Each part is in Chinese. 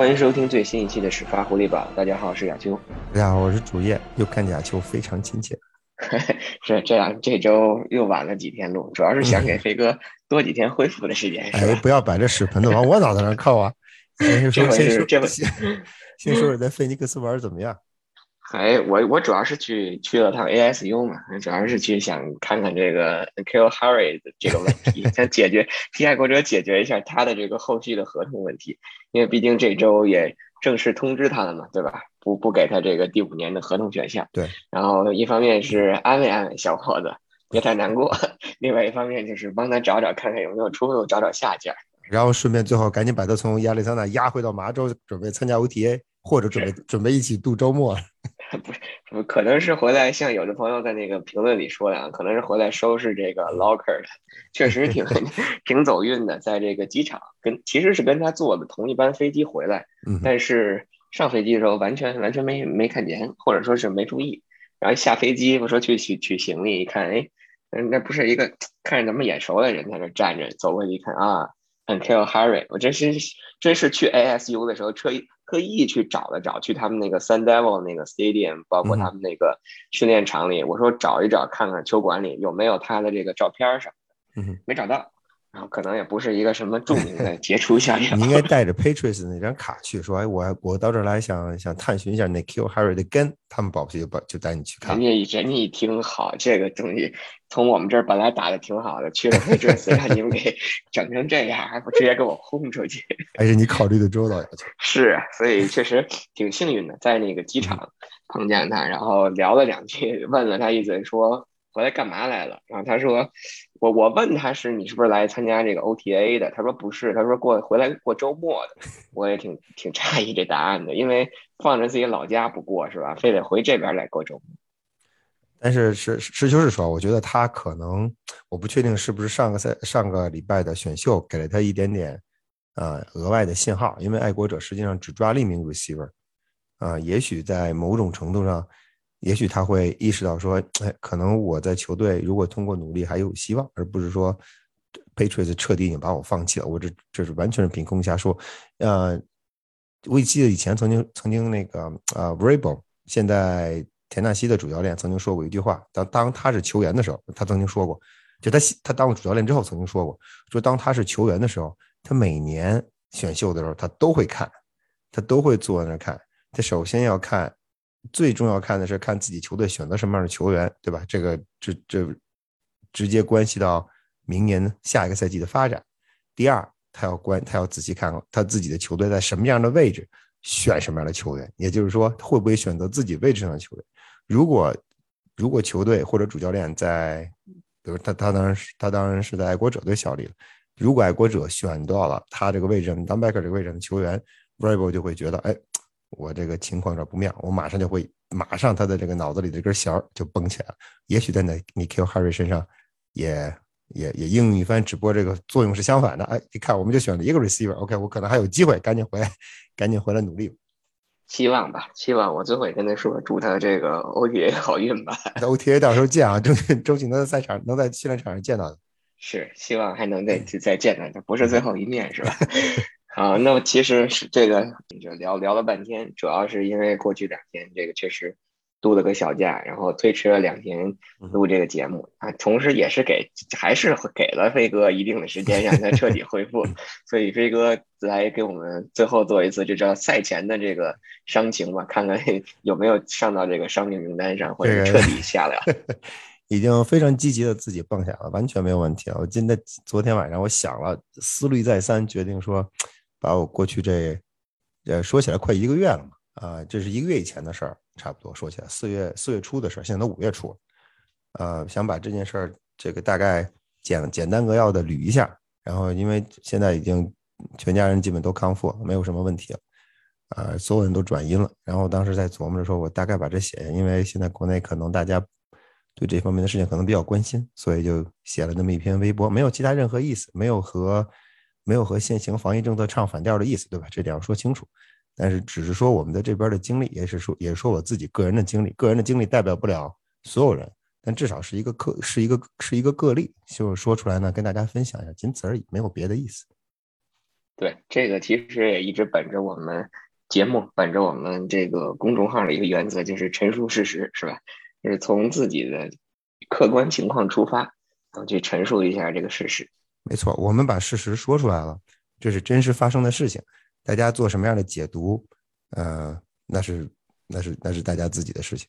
欢迎收听最新一期的始发狐狸堡。大家好，我是亚秋。大家好，我是主页。又看见亚秋非常亲切。是这样，这周又晚了几天录，主要是想给 飞哥多几天恢复的时间。哎，不要把这屎盆子往我脑袋上靠啊！先说，先说，这先先说说在菲尼克斯玩怎么样？哎，我我主要是去去了趟 ASU 嘛，主要是去想看看这个 Kill Harry 的这个问题，想解决替爱国者解决一下他的这个后续的合同问题，因为毕竟这周也正式通知他了嘛，对吧？不不给他这个第五年的合同选项。对。然后一方面是安慰安慰小伙子，别太难过；另外一方面就是帮他找找看看有没有出路，找找下家。然后顺便最后赶紧把他从亚利桑那押回到麻州，准备参加 OTA，或者准备准备一起度周末。不是，可能是回来，像有的朋友在那个评论里说的啊，可能是回来收拾这个 locker 的，确实挺 挺走运的，在这个机场跟其实是跟他坐的同一班飞机回来，但是上飞机的时候完全完全没没看见，或者说是没注意，然后下飞机我说去取取行李，一看，哎，那不是一个看着怎么眼熟的人在那站着，走过去一看啊，Uncle Harry，我真是真是去 ASU 的时候特意。特意去找了找，去他们那个 Sun Devil 那个 Stadium，包括他们那个训练场里，我说找一找，看看球馆里有没有他的这个照片什么的，没找到。然后可能也不是一个什么著名的杰出校友。你应该带着 Patriots 那张卡去，说哎，我我到这儿来想想探寻一下那 Q Harry 的根，他们保不齐就把就带你去看。人家人家一听好，这个东西从我们这儿本来打的挺好的，去了 Patriots 让你们给整成这样，还不直接给我轰出去。还是你考虑的周到呀，是，所以确实挺幸运的，在那个机场碰见他，然后聊了两句，问了他一嘴，说回来干嘛来了？然后他说。我我问他是你是不是来参加这个 OTA 的？他说不是，他说过回来过周末的。我也挺挺诧异这答案的，因为放着自己老家不过是吧？非得回这边来过周末。但是实实事求是说，我觉得他可能我不确定是不是上个赛上个礼拜的选秀给了他一点点呃额外的信号，因为爱国者实际上只抓了一名 receiver，啊，也许在某种程度上。也许他会意识到说，哎，可能我在球队如果通过努力还有希望，而不是说 Patriots 彻底已经把我放弃了。我这这是完全是凭空瞎说。呃，我记得以前曾经曾经那个呃 v r a b o 现在田纳西的主教练曾经说过一句话，当当他是球员的时候，他曾经说过，就他他当了主教练之后曾经说过，说当他是球员的时候，他每年选秀的时候他都会看，他都会坐在那看，他首先要看。最重要看的是看自己球队选择什么样的球员，对吧？这个这这直接关系到明年下一个赛季的发展。第二，他要关他要仔细看他自己的球队在什么样的位置，选什么样的球员，也就是说会不会选择自己位置上的球员。如果如果球队或者主教练在，比如他他当然是他当然是在爱国者队效力了。如果爱国者选到了他这个位置上当 backer 这个位置上的球员 v a r i a b l 就会觉得，哎。我这个情况有点不妙，我马上就会马上他的这个脑子里这根弦儿就绷起来了。也许在那你 Q Harry 身上也也也应用一番，只不过这个作用是相反的。哎，一看我们就选了一个 receiver，OK，我可能还有机会，赶紧回来，赶紧回来努力。希望吧，希望我最后也跟他说，祝他这个 OTA 好运吧。OTA 到时候见啊，周周锦能在赛场能在训练场上见到的。是，希望还能再再见到他，不是最后一面是吧？好，那么其实是这个，就聊聊了半天，主要是因为过去两天这个确实度了个小假，然后推迟了两天录这个节目啊，同时也是给还是给了飞哥一定的时间让他彻底恢复，所以飞哥来给我们最后做一次这叫赛前的这个伤情吧，看看 有没有上到这个伤病名单上，或者彻底下了。已经非常积极的自己蹦下了，完全没有问题了。我今天昨天晚上我想了，思虑再三，决定说。把我过去这，呃，说起来快一个月了嘛，啊，这是一个月以前的事儿，差不多说起来四月四月初的事儿，现在都五月初了，呃，想把这件事儿这个大概简简单扼要的捋一下，然后因为现在已经全家人基本都康复，没有什么问题了，啊，所有人都转阴了，然后当时在琢磨着说，我大概把这写下，因为现在国内可能大家对这方面的事情可能比较关心，所以就写了那么一篇微博，没有其他任何意思，没有和。没有和现行防疫政策唱反调的意思，对吧？这点要说清楚。但是只是说我们的这边的经历，也是说，也是说我自己个人的经历。个人的经历代表不了所有人，但至少是一个个，是一个是一个个例。就是说出来呢，跟大家分享一下，仅此而已，没有别的意思。对，这个其实也一直本着我们节目，本着我们这个公众号的一个原则，就是陈述事实，是吧？就是从自己的客观情况出发，然后，去陈述一下这个事实。没错，我们把事实说出来了，这是真实发生的事情。大家做什么样的解读，呃，那是那是那是大家自己的事情。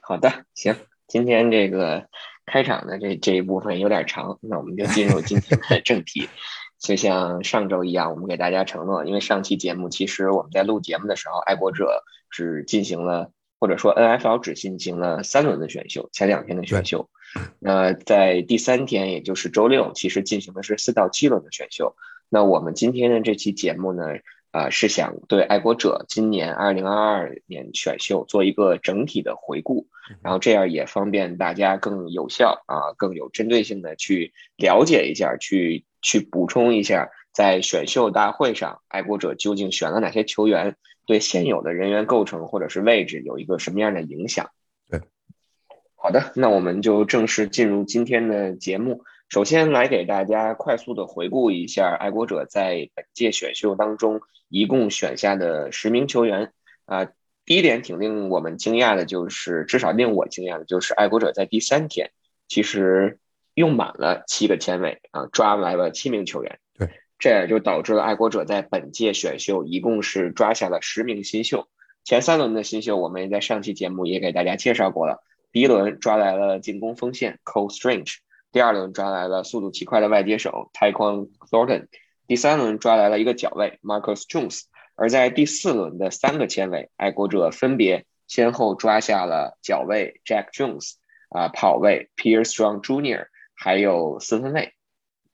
好的，行，今天这个开场的这这一部分有点长，那我们就进入今天的正题。就像上周一样，我们给大家承诺，因为上期节目其实我们在录节目的时候，爱国者只进行了，或者说 NFL 只进行了三轮的选秀，前两天的选秀。那在第三天，也就是周六，其实进行的是四到七轮的选秀。那我们今天的这期节目呢，啊，是想对爱国者今年二零二二年选秀做一个整体的回顾，然后这样也方便大家更有效啊，更有针对性的去了解一下，去去补充一下，在选秀大会上，爱国者究竟选了哪些球员，对现有的人员构成或者是位置有一个什么样的影响？对，好的，那我们就正式进入今天的节目。首先来给大家快速的回顾一下爱国者在本届选秀当中一共选下的十名球员啊。第一点挺令我们惊讶的，就是至少令我惊讶的，就是爱国者在第三天其实用满了七个签位啊，抓来了七名球员。对，这也就导致了爱国者在本届选秀一共是抓下了十名新秀。前三轮的新秀我们在上期节目也给大家介绍过了，第一轮抓来了进攻锋线 Cole Strange。第二轮抓来了速度奇快的外接手 Tyquan Thornton，第三轮抓来了一个脚位 Marcus Jones，而在第四轮的三个签位，爱国者分别先后抓下了脚位 Jack Jones，啊跑位 Pierre Strong Jr.，还有四分卫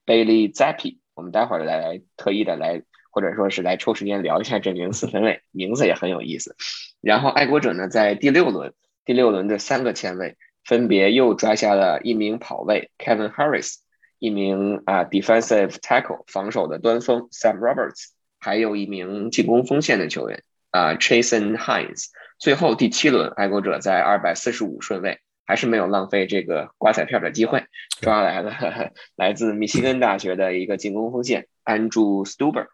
Bailey Zappi。我们待会儿来特意的来，或者说是来抽时间聊一下这名四分卫，名字也很有意思。然后爱国者呢，在第六轮，第六轮的三个签位。分别又抓下了一名跑卫 Kevin Harris，一名啊 defensive tackle 防守的端锋 Sam Roberts，还有一名进攻锋线的球员啊 Chasen Hines。最后第七轮，爱国者在二百四十五顺位，还是没有浪费这个刮彩票的机会，抓来了 来自密西根大学的一个进攻锋线 Andrew Stuber。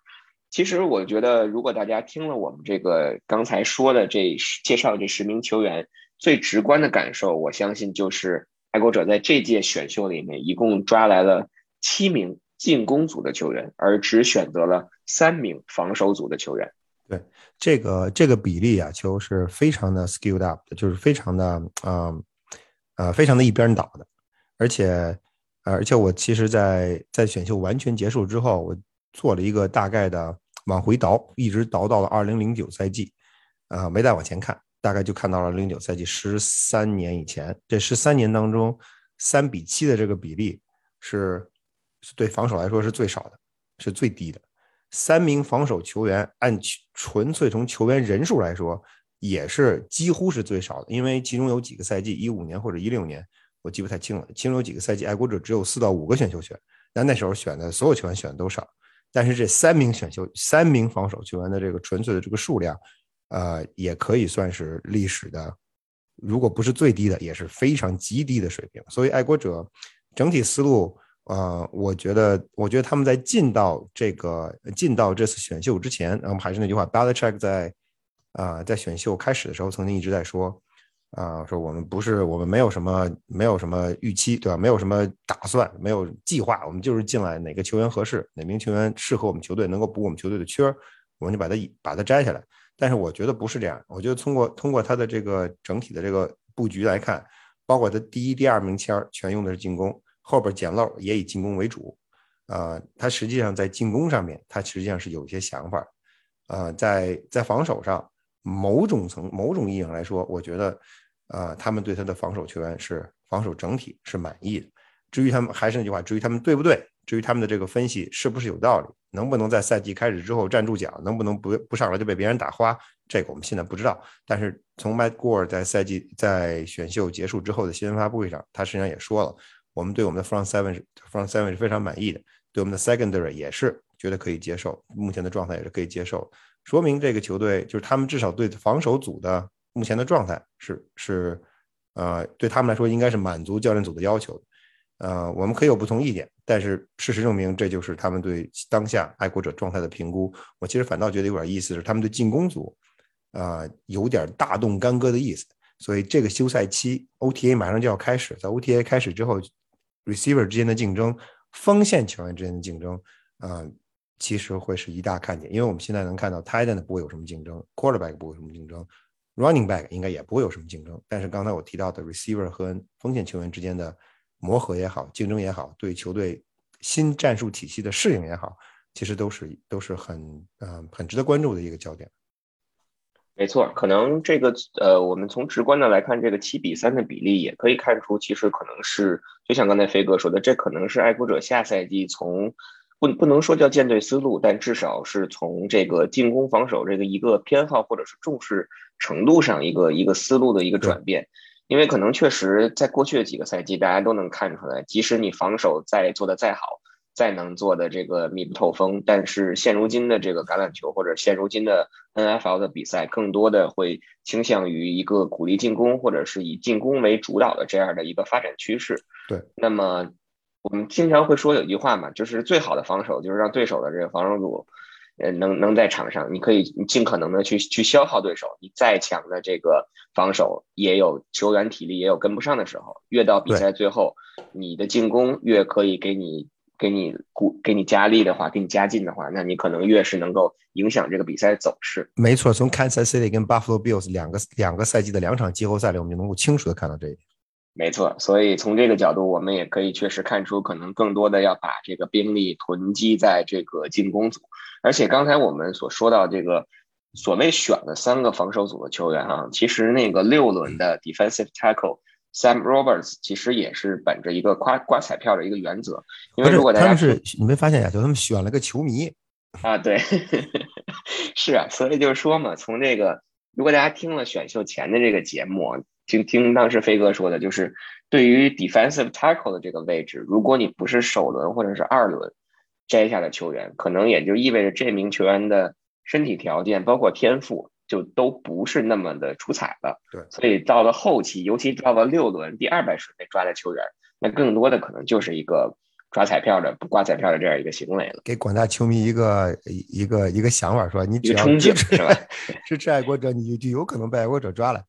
其实我觉得，如果大家听了我们这个刚才说的这介绍这十名球员。最直观的感受，我相信就是爱国者在这届选秀里面一共抓来了七名进攻组的球员，而只选择了三名防守组的球员。对这个这个比例啊，球是非常的 skewed up 的，就是非常的啊呃非常的一边倒的。而且而且我其实，在在选秀完全结束之后，我做了一个大概的往回倒，一直倒到了二零零九赛季，啊，没再往前看。大概就看到了零九赛季十三年以前，这十三年当中，三比七的这个比例是对防守来说是最少的，是最低的。三名防守球员按纯粹从球员人数来说，也是几乎是最少的。因为其中有几个赛季，一五年或者一六年，我记不太清了。其中有几个赛季，爱国者只有四到五个选秀权，但那时候选的所有球员选的都少。但是这三名选秀、三名防守球员的这个纯粹的这个数量。呃，也可以算是历史的，如果不是最低的，也是非常极低的水平。所以爱国者整体思路，呃，我觉得，我觉得他们在进到这个进到这次选秀之前，然后还是那句话 b a l a c h e c k 在啊在选秀开始的时候曾经一直在说，啊，说我们不是我们没有什么没有什么预期，对吧？没有什么打算，没有计划，我们就是进来哪个球员合适，哪名球员适合我们球队，能够补我们球队的缺，我们就把它把它摘下来。但是我觉得不是这样，我觉得通过通过他的这个整体的这个布局来看，包括他第一、第二名签全用的是进攻，后边捡漏也以进攻为主，呃，他实际上在进攻上面，他实际上是有一些想法，呃，在在防守上，某种层某种意义上来说，我觉得，呃，他们对他的防守球员是防守整体是满意的。至于他们还是那句话，至于他们对不对？至于他们的这个分析是不是有道理，能不能在赛季开始之后站住脚，能不能不不上来就被别人打花，这个我们现在不知道。但是从 Matt Gore 在赛季在选秀结束之后的新闻发布会上，他实际上也说了，我们对我们的 Front Seven Front Seven 是非常满意的，对我们的 Secondary 也是觉得可以接受，目前的状态也是可以接受，说明这个球队就是他们至少对防守组的目前的状态是是呃对他们来说应该是满足教练组的要求。呃，我们可以有不同意见，但是事实证明，这就是他们对当下爱国者状态的评估。我其实反倒觉得有点意思，是他们对进攻组，啊，有点大动干戈的意思。所以这个休赛期 OTA 马上就要开始，在 OTA 开始之后，receiver 之间的竞争，锋线球员之间的竞争，啊，其实会是一大看点。因为我们现在能看到 tight end 不会有什么竞争，quarterback 不会有什么竞争，running back 应该也不会有什么竞争。但是刚才我提到的 receiver 和锋线球员之间的。磨合也好，竞争也好，对球队新战术体系的适应也好，其实都是都是很嗯很值得关注的一个焦点。没错，可能这个呃，我们从直观的来看，这个七比三的比例也可以看出，其实可能是就像刚才飞哥说的，这可能是爱国者下赛季从不不能说叫舰队思路，但至少是从这个进攻防守这个一个偏好或者是重视程度上一个一个思路的一个转变。因为可能确实在过去的几个赛季，大家都能看出来，即使你防守再做的再好，再能做的这个密不透风，但是现如今的这个橄榄球或者现如今的 NFL 的比赛，更多的会倾向于一个鼓励进攻，或者是以进攻为主导的这样的一个发展趋势。对，那么我们经常会说有一句话嘛，就是最好的防守就是让对手的这个防守组。呃，能能在场上，你可以尽可能的去去消耗对手。你再强的这个防守，也有球员体力也有跟不上的时候。越到比赛最后，你的进攻越可以给你给你鼓给你加力的话，给你加劲的话，那你可能越是能够影响这个比赛走势。没错，从 Kansas City 跟 Buffalo Bills 两个两个赛季的两场季后赛里，我们就能够清楚的看到这一点。没错，所以从这个角度，我们也可以确实看出，可能更多的要把这个兵力囤积在这个进攻组。而且刚才我们所说到这个所谓选的三个防守组的球员啊，其实那个六轮的 defensive tackle Sam Roberts 其实也是本着一个刮刮彩票的一个原则。因为如果大家是你没发现呀，就他们选了个球迷啊，对，是啊，所以就是说嘛，从这个如果大家听了选秀前的这个节目。听听当时飞哥说的，就是对于 defensive tackle 的这个位置，如果你不是首轮或者是二轮摘下的球员，可能也就意味着这名球员的身体条件包括天赋就都不是那么的出彩了。对，所以到了后期，尤其到了六轮第二百顺位抓的球员，那更多的可能就是一个抓彩票的不刮彩票的这样一个行为了。给广大球迷一个一个一个想法，说你只要支持支持 爱国者，你就有可能被爱国者抓了。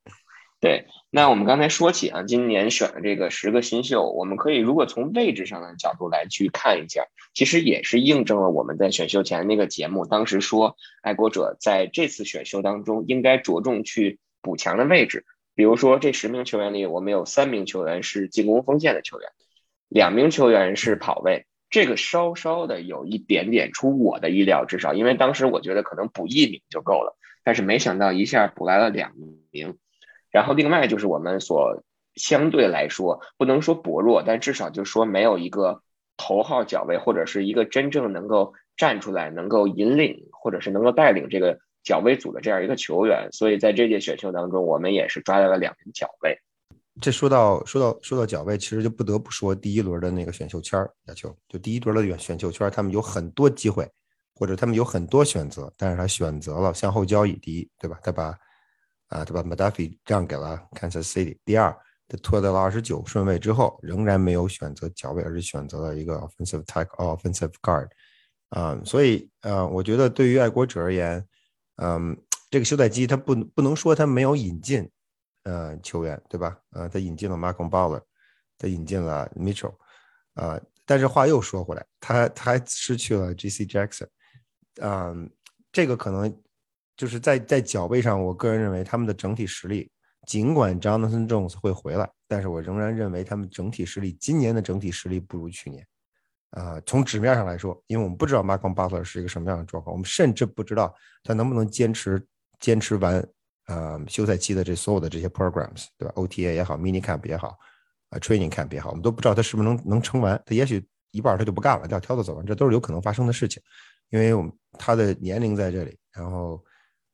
对，那我们刚才说起啊，今年选的这个十个新秀，我们可以如果从位置上的角度来去看一下，其实也是印证了我们在选秀前那个节目当时说，爱国者在这次选秀当中应该着重去补强的位置。比如说这十名球员里，我们有三名球员是进攻锋线的球员，两名球员是跑位，这个稍稍的有一点点出我的意料之少，因为当时我觉得可能补一名就够了，但是没想到一下补来了两名。然后另外就是我们所相对来说不能说薄弱，但至少就说没有一个头号脚位或者是一个真正能够站出来、能够引领或者是能够带领这个脚位组的这样一个球员。所以在这届选秀当中，我们也是抓到了两名脚位。这说到说到说到脚位，其实就不得不说第一轮的那个选秀圈儿，亚球就第一轮的选选秀圈，他们有很多机会，或者他们有很多选择，但是他选择了向后交易，第一，对吧？他把啊，他把 Madafi 让给了 Kansas City。第二，他拖到了二十九顺位之后，仍然没有选择脚位，而是选择了一个 offensive tackle、offensive guard。啊，所以呃，我觉得对于爱国者而言，嗯，这个休赛期他不不能说他没有引进呃球员，对吧？呃，他引进了 Malcolm Butler，他引进了 Mitchell。啊，但是话又说回来，他他还失去了 G.C. Jackson。嗯，这个可能。就是在在脚背上，我个人认为他们的整体实力，尽管 Jonathan Jones 会回来，但是我仍然认为他们整体实力今年的整体实力不如去年。啊，从纸面上来说，因为我们不知道 Malcolm Butler 是一个什么样的状况，我们甚至不知道他能不能坚持坚持完呃休赛期的这所有的这些 programs，对吧？OTA 也好，Mini Camp 也好，啊 Training Camp 也好，我们都不知道他是不是能能撑完。他也许一半他就不干了，要挑子走完，这都是有可能发生的事情。因为我们他的年龄在这里，然后。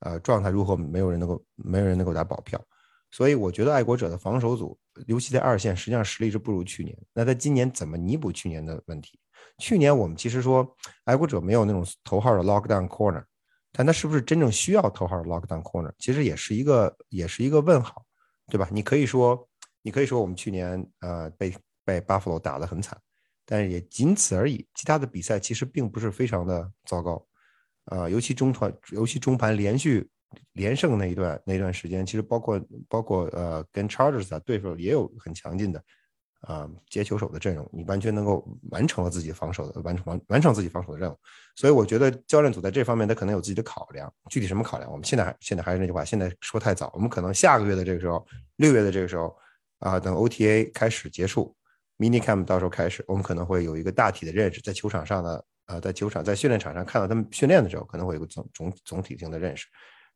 呃，状态如何？没有人能够，没有人能够打保票，所以我觉得爱国者的防守组，尤其在二线，实际上实力是不如去年。那他今年怎么弥补去年的问题？去年我们其实说爱国者没有那种头号的 lockdown corner，但他是不是真正需要头号的 lockdown corner？其实也是一个，也是一个问号，对吧？你可以说，你可以说我们去年呃被。被 Buffalo 打得很惨，但是也仅此而已。其他的比赛其实并不是非常的糟糕，呃，尤其中团，尤其中盘连续连胜那一段那一段时间，其实包括包括呃跟 Chargers 啊对手也有很强劲的。啊，接球手的阵容，你完全能够完成了自己防守的完成完完成自己防守的任务，所以我觉得教练组在这方面他可能有自己的考量。具体什么考量，我们现在还现在还是那句话，现在说太早。我们可能下个月的这个时候，六月的这个时候啊，等 OTA 开始结束，Mini Camp 到时候开始，我们可能会有一个大体的认识，在球场上的呃，在球场在训练场上看到他们训练的时候，可能会有个总总总体性的认识。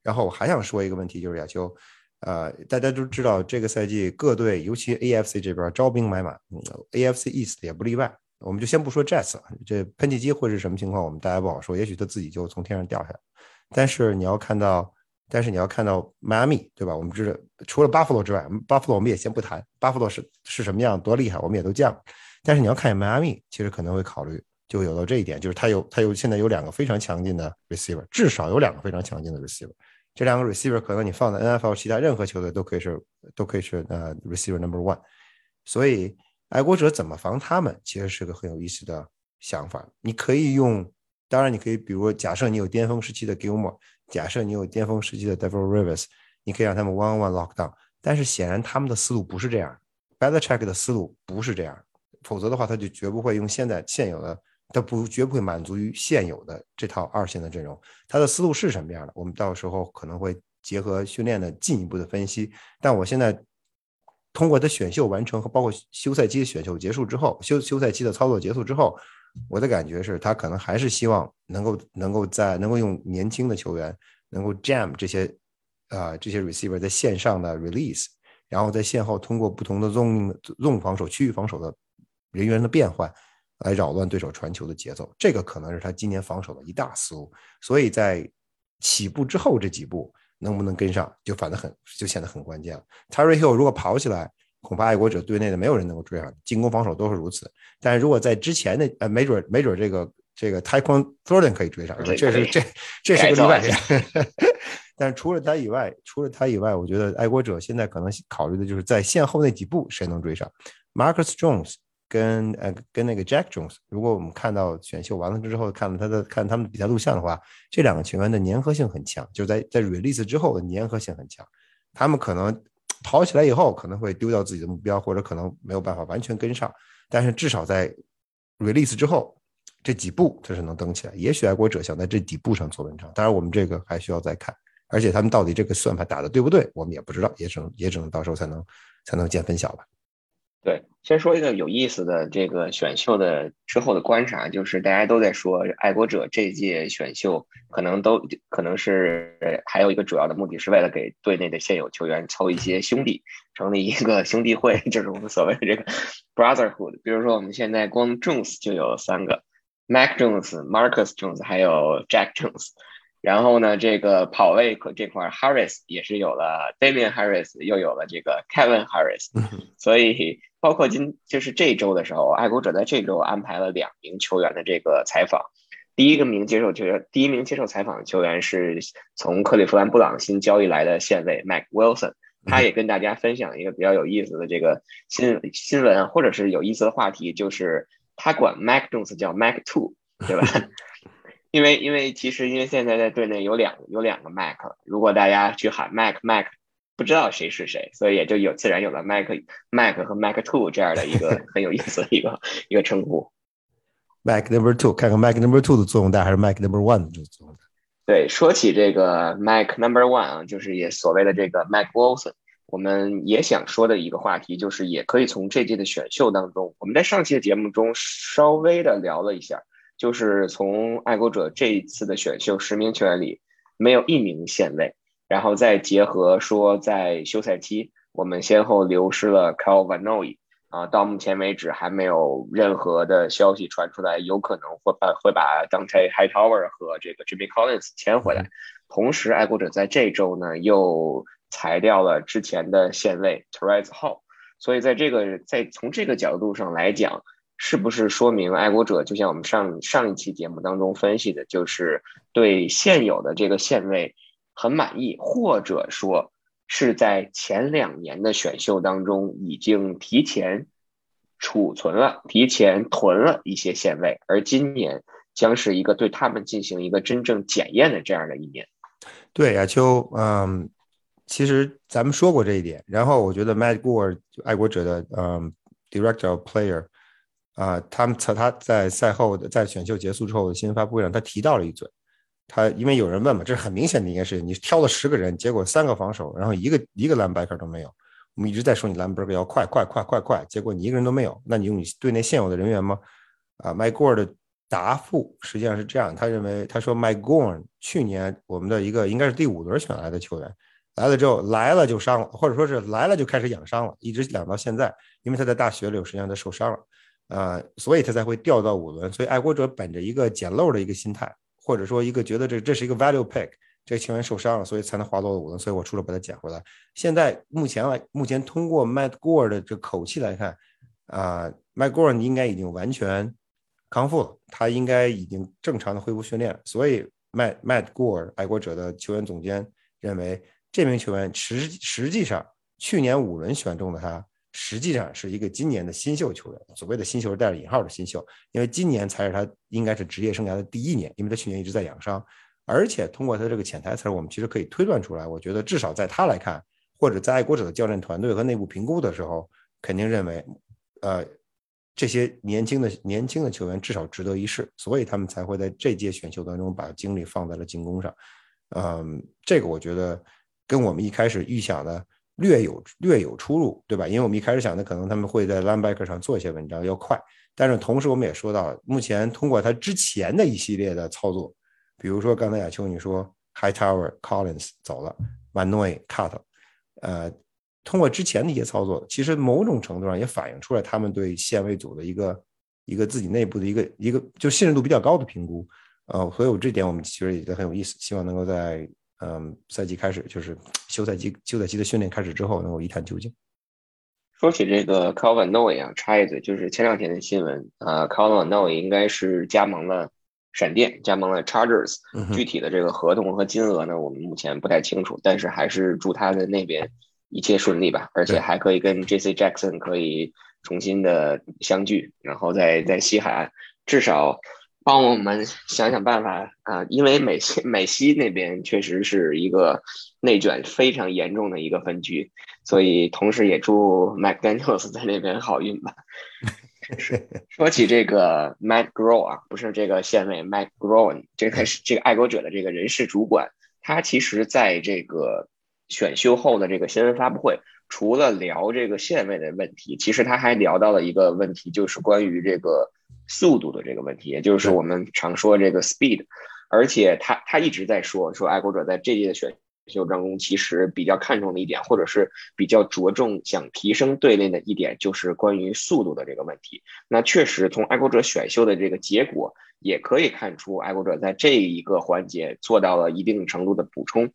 然后我还想说一个问题，就是亚秋。呃，大家都知道这个赛季各队，尤其 AFC 这边招兵买马嗯，AFC East 也不例外。我们就先不说 Jets 了，这喷气机会是什么情况，我们大家不好说。也许他自己就从天上掉下来。但是你要看到，但是你要看到迈阿密，对吧？我们知道除了 Buffalo 之外，Buffalo 我们也先不谈，Buffalo 是是什么样，多厉害，我们也都见了。但是你要看迈阿密，其实可能会考虑，就有到这一点，就是他有他有现在有两个非常强劲的 receiver，至少有两个非常强劲的 receiver。这两个 receiver 可能你放在 NFL 其他任何球队都可以是都可以是呃 receiver number one，所以爱国者怎么防他们其实是个很有意思的想法。你可以用，当然你可以，比如假设你有巅峰时期的 Gilmore，假设你有巅峰时期的 Devil Rivers，你可以让他们 one one lock down。但是显然他们的思路不是这样 b e t h e Check 的思路不是这样，否则的话他就绝不会用现在现有的。他不绝不会满足于现有的这套二线的阵容，他的思路是什么样的？我们到时候可能会结合训练的进一步的分析。但我现在通过他选秀完成和包括休赛期选秀结束之后，休休赛期的操作结束之后，我的感觉是他可能还是希望能够能够在能够用年轻的球员能够 jam 这些啊这些 receiver 在线上的 release，然后在线后通过不同的 zone zone 防守区域防守的人员的变换。来扰乱对手传球的节奏，这个可能是他今年防守的一大思路。所以在起步之后这几步能不能跟上，就反得很，就显得很关键了。Terry Hill 如果跑起来，恐怕爱国者队内的没有人能够追上，进攻防守都是如此。但是如果在之前的呃，没准没准这个这个 t y q u o n Thornton 可以追上，这是这这是个例外。但是除了他以外，除了他以外，我觉得爱国者现在可能考虑的就是在线后那几步谁能追上，Marcus Jones。跟呃跟那个 Jack Jones，如果我们看到选秀完了之后，看了他的看他们的比赛录像的话，这两个球员的粘合性很强，就在在 release 之后的粘合性很强。他们可能跑起来以后可能会丢掉自己的目标，或者可能没有办法完全跟上，但是至少在 release 之后这几步他是能登起来。也许爱国者想在这几步上做文章，当然我们这个还需要再看，而且他们到底这个算法打的对不对，我们也不知道，也只能也只能到时候才能才能见分晓吧。对，先说一个有意思的这个选秀的之后的观察，就是大家都在说爱国者这届选秀可能都可能是还有一个主要的目的是为了给队内的现有球员凑一些兄弟，成立一个兄弟会，就是我们所谓的这个 brotherhood。比如说我们现在光 Jones 就有三个，Mac Jones、Marcus Jones 还有 Jack Jones。然后呢，这个跑位这块，Harris 也是有了，Damian Harris 又有了这个 Kevin Harris，所以包括今就是这周的时候，爱国者在这周安排了两名球员的这个采访。第一个名接受球员，第一名接受采访的球员是从克利夫兰布朗新交易来的线位 Mac Wilson，他也跟大家分享一个比较有意思的这个新新闻，或者是有意思的话题，就是他管 Mac Jones 叫 Mac Two，对吧？因为因为其实因为现在在队内有两有两个 Mac，如果大家去喊 Mac Mac，不知道谁是谁，所以也就有自然有了 Mac Mac 和 Mac Two 这样的一个 很有意思的一个一个称呼。Mac Number Two，看看 Mac Number Two 的作用大还是 Mac Number One 的作用大？对，说起这个 Mac Number One 啊，就是也所谓的这个 Mac Wilson，我们也想说的一个话题，就是也可以从这届的选秀当中，我们在上期的节目中稍微的聊了一下。就是从爱国者这一次的选秀十名球员里，没有一名线位，然后再结合说在休赛期我们先后流失了 Cal Van Noy 啊，到目前为止还没有任何的消息传出来，有可能会把会把 Dante Hightower 和这个 Jimmy Collins 签回来。同时，爱国者在这周呢又裁掉了之前的线位 Terrence Hall，所以在这个在从这个角度上来讲。是不是说明爱国者就像我们上上一期节目当中分析的，就是对现有的这个线位很满意，或者说是在前两年的选秀当中已经提前储存了、提前囤了一些线位，而今年将是一个对他们进行一个真正检验的这样的一年。对，亚秋，嗯，其实咱们说过这一点。然后我觉得 Matt Gore 爱国者的嗯 Director Player 啊，他们他在赛后的在选秀结束之后的新闻发布会上，他提到了一嘴。他因为有人问嘛，这是很明显的一件事情。你挑了十个人，结果三个防守，然后一个一个 linebacker 都没有。我们一直在说你 linebacker 要快快快快快，结果你一个人都没有。那你用你队内现有的人员吗？啊，Mike Gore 的答复实际上是这样，他认为他说 Mike Gore 去年我们的一个应该是第五轮选来的球员，来了之后来了就伤了，或者说是来了就开始养伤了，一直养到现在，因为他在大学里有时间他受伤了，啊，所以他才会掉到五轮。所以爱国者本着一个捡漏的一个心态。或者说一个觉得这这是一个 value pick，这个球员受伤了，所以才能滑落五轮，所以我出手把他捡回来。现在目前来，目前通过 Matt Gore 的这口气来看，啊，Matt Gore 应该已经完全康复了，他应该已经正常的恢复训练了。所以 Matt Matt Gore 爱国者的球员总监认为，这名球员实实际上去年五轮选中的他。实际上是一个今年的新秀球员，所谓的新秀是带着引号的新秀，因为今年才是他应该是职业生涯的第一年，因为他去年一直在养伤，而且通过他这个潜台词，我们其实可以推断出来，我觉得至少在他来看，或者在爱国者的教练团队和内部评估的时候，肯定认为，呃，这些年轻的年轻的球员至少值得一试，所以他们才会在这届选秀当中把精力放在了进攻上，嗯，这个我觉得跟我们一开始预想的。略有略有出入，对吧？因为我们一开始想的可能他们会在 linebacker 上做一些文章，要快。但是同时我们也说到，目前通过他之前的一系列的操作，比如说刚才亚秋你说 High Tower Collins 走了，Manoy cut，呃，通过之前的一些操作，其实某种程度上也反映出来他们对线位组的一个一个自己内部的一个一个就信任度比较高的评估。呃，所以我这点我们其实也觉得很有意思，希望能够在。嗯，赛季开始就是 休赛季，休赛期的训练开始之后，能够一探究竟。说起这个 Calvin Noy 啊，插一嘴，就是前两天的新闻啊，Calvin Noy 应该是加盟了闪电，加盟了 Chargers。具体的这个合同和金额呢，我们目前不太清楚，但是还是祝他的那边一切顺利吧，而且还可以跟 J.C. Jackson 可以重新的相聚，然后在在西海岸至少。帮我们想想办法啊！因为美西 美西那边确实是一个内卷非常严重的一个分区，所以同时也祝 McDaniel's 在那边好运吧。说起这个 Matt Grow 啊，不是这个县委 Matt Grow，这个是这个爱国者的这个人事主管，他其实在这个选秀后的这个新闻发布会，除了聊这个县委的问题，其实他还聊到了一个问题，就是关于这个。速度的这个问题，也就是我们常说这个 speed，而且他他一直在说说爱国者在这届的选秀当中，其实比较看重的一点，或者是比较着重想提升队内的一点，就是关于速度的这个问题。那确实从爱国者选秀的这个结果也可以看出，爱国者在这一个环节做到了一定程度的补充。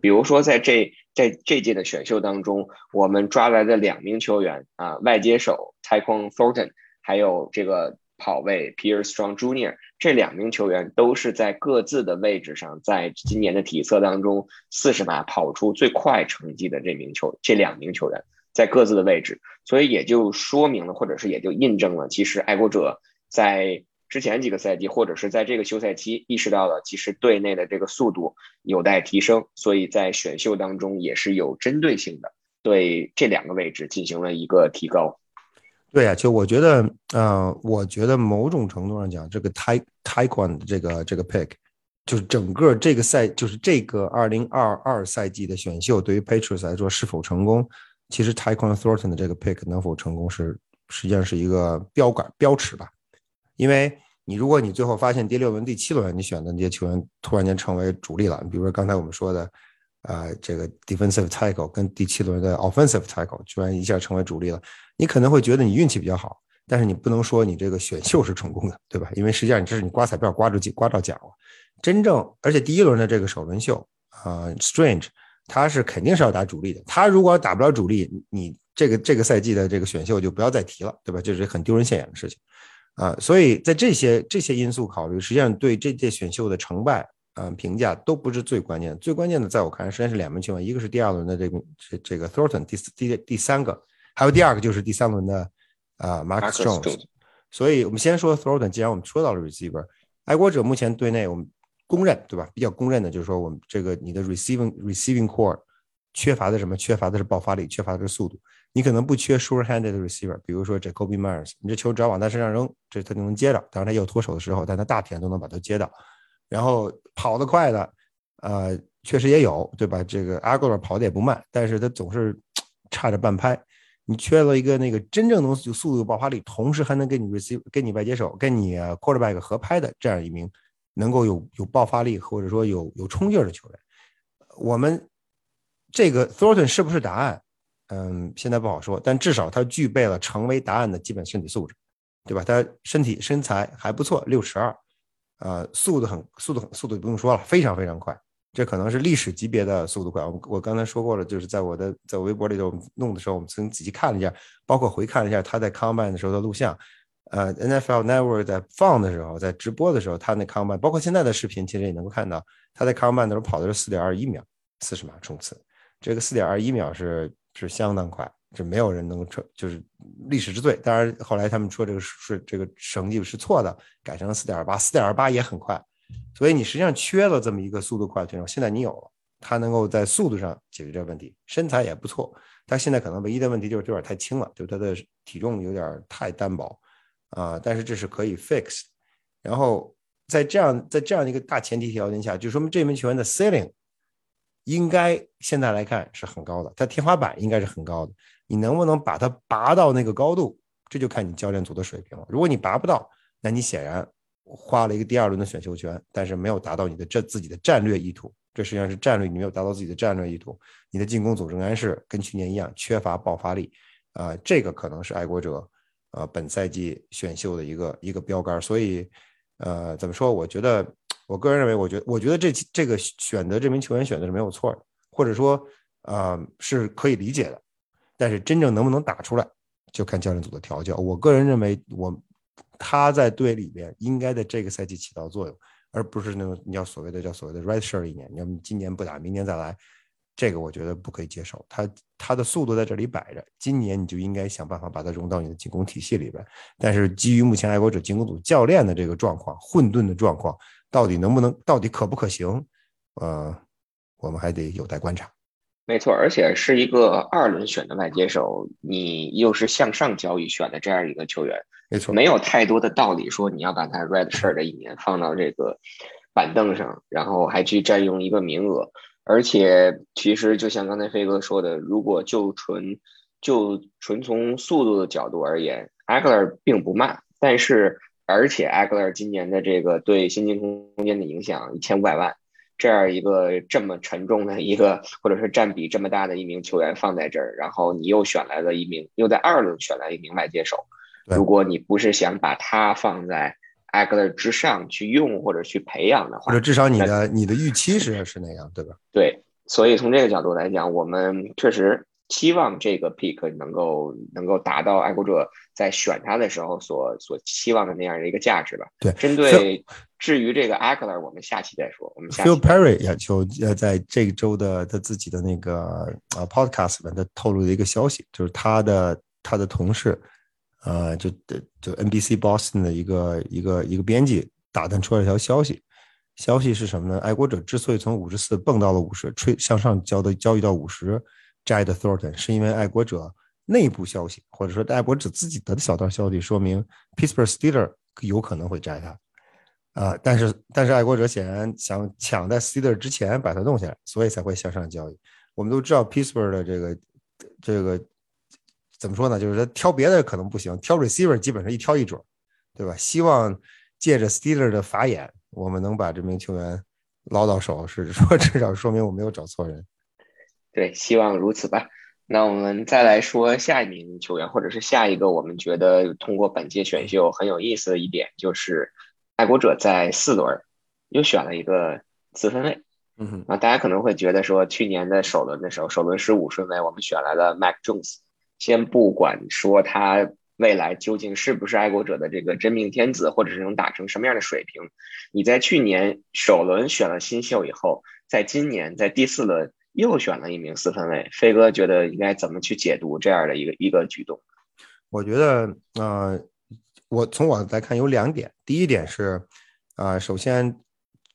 比如说在这在这届的选秀当中，我们抓来的两名球员啊，外接手 t y q u o n Thornton，还有这个。跑位 Pierce Strong Jr. 这两名球员都是在各自的位置上，在今年的体测当中四十码跑出最快成绩的这名球这两名球员在各自的位置，所以也就说明了，或者是也就印证了，其实爱国者在之前几个赛季，或者是在这个休赛期意识到了，其实队内的这个速度有待提升，所以在选秀当中也是有针对性的对这两个位置进行了一个提高。对呀，就我觉得，嗯，我觉得某种程度上讲，这个 Tai Taiwan 的这个这个 pick，就是整个这个赛，就是这个二零二二赛季的选秀，对于 Patriots 来说是否成功，其实 Taiwan Thornton 的这个 pick 能否成功，是实际上是一个标杆标尺吧。因为你如果你最后发现第六轮、第七轮你选的那些球员突然间成为主力了，比如说刚才我们说的。啊，这个 defensive tackle 跟第七轮的 offensive tackle 居然一下成为主力了，你可能会觉得你运气比较好，但是你不能说你这个选秀是成功的，对吧？因为实际上你这是你刮彩票刮着刮着奖了。真正而且第一轮的这个首轮秀啊，Strange 他是肯定是要打主力的，他如果打不了主力，你这个这个赛季的这个选秀就不要再提了，对吧？这是很丢人现眼的事情啊。所以在这些这些因素考虑，实际上对这届选秀的成败。嗯，评价都不是最关键的，最关键的在我看来，实际上是两门球员，一个是第二轮的这个这这个 Thornton，第四第第三个，还有第二个就是第三轮的啊，Marcus Jones。所以我们先说 Thornton，既然我们说到了 receiver，爱国者目前队内我们公认对吧？比较公认的就是说我们这个你的 receiving receiving core 缺乏的什么？缺乏的是爆发力，缺乏的是速度。你可能不缺 sure-handed receiver，比如说 Jacoby Myers，你这球只要往他身上扔，这他就能接到。当然他有脱手的时候，但他大体上都能把它接到。然后跑得快的，呃，确实也有，对吧？这个 Aguilar 跑的也不慢，但是他总是 差着半拍。你缺了一个那个真正能有速度、有爆发力，同时还能跟你 receive、跟你外接手、跟你 quarterback 合拍的这样一名能够有有爆发力或者说有有冲劲的球员。我们这个 Thornton 是不是答案？嗯，现在不好说，但至少他具备了成为答案的基本身体素质，对吧？他身体身材还不错，六尺二，呃，速度很速度很速度不用说了，非常非常快，这可能是历史级别的速度快。我我刚才说过了，就是在我的在微博里头弄的时候，我们曾仔细看了一下，包括回看了一下他在 Combine 的时候的录像，呃，NFL Network 在放的时候，在直播的时候，他那 Combine，包括现在的视频，其实也能够看到他在 Combine 的时候跑的是四点二一秒，四十码冲刺，这个四点二一秒是。是相当快，这没有人能够就是历史之最。当然，后来他们说这个是这个成绩是错的，改成了四点二八，四点二八也很快。所以你实际上缺了这么一个速度快的选手，现在你有了，他能够在速度上解决这个问题，身材也不错。他现在可能唯一的问题就是有点太轻了，就他的体重有点太单薄啊。但是这是可以 fix。然后在这样在这样一个大前提条件下，就说明这名球员的 ceiling。应该现在来看是很高的，它天花板应该是很高的。你能不能把它拔到那个高度，这就看你教练组的水平了。如果你拔不到，那你显然花了一个第二轮的选秀权，但是没有达到你的这自己的战略意图。这实际上是战略，你没有达到自己的战略意图。你的进攻组仍然是跟去年一样缺乏爆发力啊，这个可能是爱国者呃本赛季选秀的一个一个标杆。所以呃，怎么说？我觉得。我个人认为，我觉得，我觉得这这个选择这名球员选的是没有错的，或者说，呃，是可以理解的。但是真正能不能打出来，就看教练组的调教。我个人认为，我他在队里边应该在这个赛季起到作用，而不是那种你要所谓的叫所谓的 red shirt 一年，你要今年不打，明年再来。这个我觉得不可以接受，他他的速度在这里摆着，今年你就应该想办法把它融到你的进攻体系里边。但是基于目前爱国者进攻组教练的这个状况，混沌的状况，到底能不能，到底可不可行？呃，我们还得有待观察。没错，而且是一个二轮选的外接手，你又是向上交易选的这样一个球员，没错，没有太多的道理说你要把他 red shirt 的一年放到这个板凳上，然后还去占用一个名额。而且，其实就像刚才飞哥说的，如果就纯就纯从速度的角度而言，Agler 并不慢。但是，而且 Agler 今年的这个对薪金空间的影响一千五百万，这样一个这么沉重的一个，或者是占比这么大的一名球员放在这儿，然后你又选来了一名，又在二轮选来一名外接手，如果你不是想把他放在。艾格勒之上去用或者去培养的话，或者至少你的你的预期是是那样，对吧？对，所以从这个角度来讲，我们确实期望这个 pick 能够能够达到爱国者在选他的时候所所期望的那样的一个价值吧。对，针对至于这个艾格勒，我们下期再说。我们 Phil Perry 也就呃在这周的他自己的那个呃 podcast 里面，他透露了一个消息，就是他的他的同事。呃，就就 NBC Boston 的一个一个一个编辑打探出来一条消息，消息是什么呢？爱国者之所以从五十四蹦到了五十，吹向上交的交易到五十，摘的 Thornton，是因为爱国者内部消息，或者说爱国者自己得的小道消息说明 Pittsburgh Steeler 有可能会摘他，啊，但是但是爱国者显然想抢在 Steeler 之前把它弄下来，所以才会向上交易。我们都知道 Pittsburgh 的这个这个。怎么说呢？就是他挑别的可能不行，挑 receiver 基本上一挑一准，对吧？希望借着 Steeler 的法眼，我们能把这名球员捞到手，是 说至少说明我没有找错人。对，希望如此吧。那我们再来说下一名球员，或者是下一个我们觉得通过本届选秀很有意思的一点，就是爱国者在四轮又选了一个四分卫。嗯哼，啊，大家可能会觉得说，去年的首轮的时候，首轮十五顺位我们选来了 Mac Jones。先不管说他未来究竟是不是爱国者的这个真命天子，或者是能打成什么样的水平，你在去年首轮选了新秀以后，在今年在第四轮又选了一名四分卫，飞哥觉得应该怎么去解读这样的一个一个举动？我觉得，呃，我从我来看有两点。第一点是，啊，首先，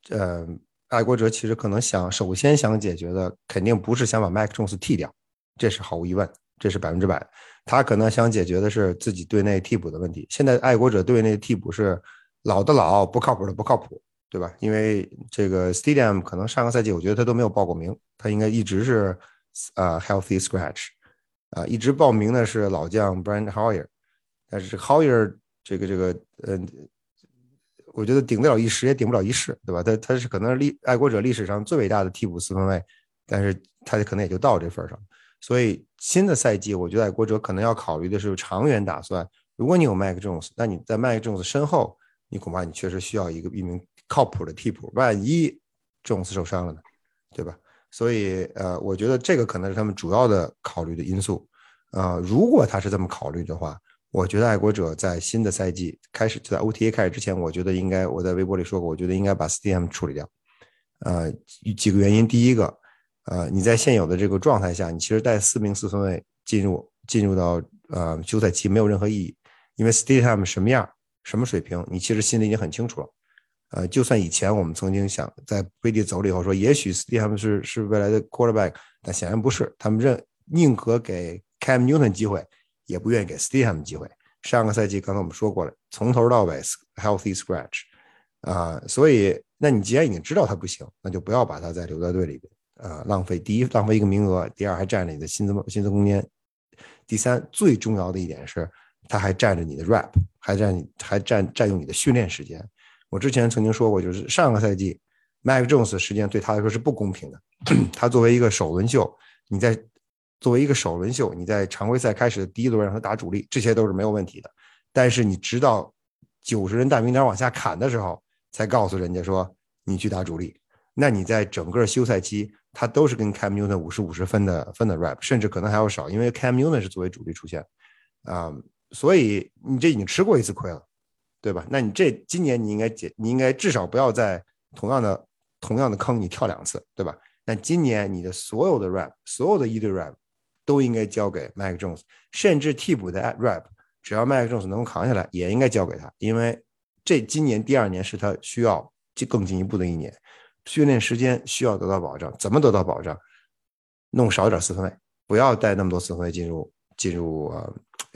呃，爱国者其实可能想首先想解决的，肯定不是想把麦克琼斯替掉，这是毫无疑问，这是百分之百。他可能想解决的是自己队内替补的问题。现在爱国者队内替补是老的老，不靠谱的不靠谱，对吧？因为这个 Stadium 可能上个赛季我觉得他都没有报过名，他应该一直是啊 healthy scratch。啊，一直报名的是老将 Brand Hoyer，但是 Hoyer 这个这个，嗯，我觉得顶得了一时也顶不了一世，对吧？他他是可能是历爱国者历史上最伟大的替补四分卫，但是他可能也就到这份上。所以新的赛季，我觉得爱国者可能要考虑的是长远打算。如果你有 Mike Jones，那你在 Mike Jones 身后，你恐怕你确实需要一个一名靠谱的替补，万一 Jones 受伤了呢，对吧？所以，呃，我觉得这个可能是他们主要的考虑的因素。呃，如果他是这么考虑的话，我觉得爱国者在新的赛季开始，就在 OTA 开始之前，我觉得应该，我在微博里说过，我觉得应该把 STM 处理掉。呃，几个原因，第一个，呃，你在现有的这个状态下，你其实带四名四分卫进入进入到呃休赛期没有任何意义，因为 STM 什么样，什么水平，你其实心里已经很清楚了。呃，就算以前我们曾经想在 Brady 走了以后说，也许 Steve 是是未来的 quarterback，但显然不是。他们认宁可给 Cam Newton 机会，也不愿意给 Steve 机会。上个赛季刚才我们说过了，从头到尾 healthy scratch 啊，所以那你既然已经知道他不行，那就不要把他再留在队里边啊，浪费第一浪费一个名额，第二还占着你的薪资薪资空间，第三最重要的一点是，他还占着你的 rap，还占你还占占用你的训练时间。我之前曾经说过，就是上个赛季，Mac Jones 实际上对他来说是不公平的。他作为一个首轮秀，你在作为一个首轮秀，你在常规赛开始的第一轮让他打主力，这些都是没有问题的。但是你直到九十人大名单往下砍的时候，才告诉人家说你去打主力。那你在整个休赛期，他都是跟 Cam Newton 五十五十分的分的 rap，甚至可能还要少，因为 Cam Newton 是作为主力出现啊，所以你这已经吃过一次亏了。对吧？那你这今年你应该解，你应该至少不要在同样的同样的坑你跳两次，对吧？那今年你的所有的 rap，所有的一对 rap 都应该交给 Mike Jones，甚至替补的 rap，只要 Mike Jones 能够扛下来，也应该交给他，因为这今年第二年是他需要进更进一步的一年，训练时间需要得到保障，怎么得到保障？弄少点四分卫，不要带那么多四分卫进入进入。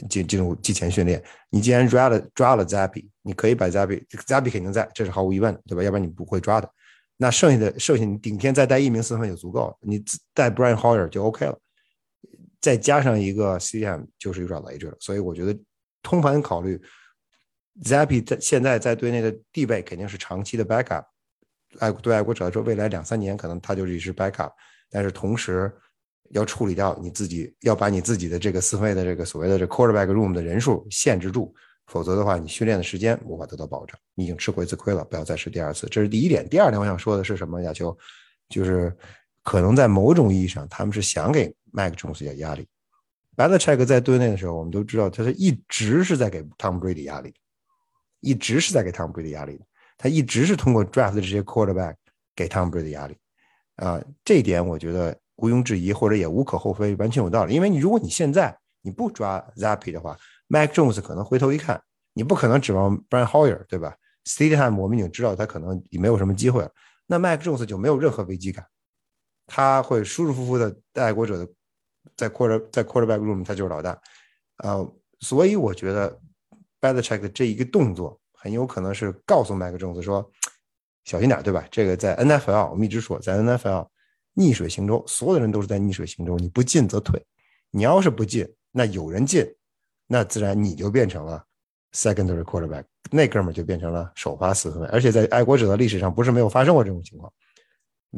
进进入季前训练，你既然抓了抓了 Zappy，你可以把 Zappy，Zappy 肯定在，这是毫无疑问的，对吧？要不然你不会抓的。那剩下的剩下你顶天再带一名四分就足够了，你带 Brian Hoyer 就 OK 了，再加上一个 CM 就是有点累赘了。所以我觉得通盘考虑，Zappy 在现在在队内的地位肯定是长期的 backup，爱对爱国者来说，未来两三年可能他就是一支 backup，但是同时。要处理掉你自己，要把你自己的这个四分卫的这个所谓的这 quarterback room 的人数限制住，否则的话，你训练的时间无法得到保障。你已经吃过一次亏了，不要再吃第二次。这是第一点。第二点，我想说的是什么？亚秋，就是可能在某种意义上，他们是想给迈克琼斯一点压力。Belichick 在队内的时候，我们都知道，他是一直是在给 Tom Brady 压力，一直是在给 Tom Brady 压力的。他一直是通过 draft 的这些 quarterback 给 Tom Brady 压力。啊，这一点我觉得。毋庸置疑，或者也无可厚非，完全有道理。因为你如果你现在你不抓 Zappy 的话，Mac Jones 可能回头一看，你不可能指望 Brian Hoyer，对吧？Stidham 我们已经知道他可能也没有什么机会了，那 Mac Jones 就没有任何危机感，他会舒舒服服的带国者的在 quarter 在 quarterback room 他就是老大，呃，所以我觉得 Belichick 的这一个动作很有可能是告诉 Mac Jones 说小心点，对吧？这个在 NFL 我们一直说在 NFL。逆水行舟，所有的人都是在逆水行舟。你不进则退，你要是不进，那有人进，那自然你就变成了 secondary quarterback，那哥们儿就变成了首发四分卫。而且在爱国者的历史上，不是没有发生过这种情况。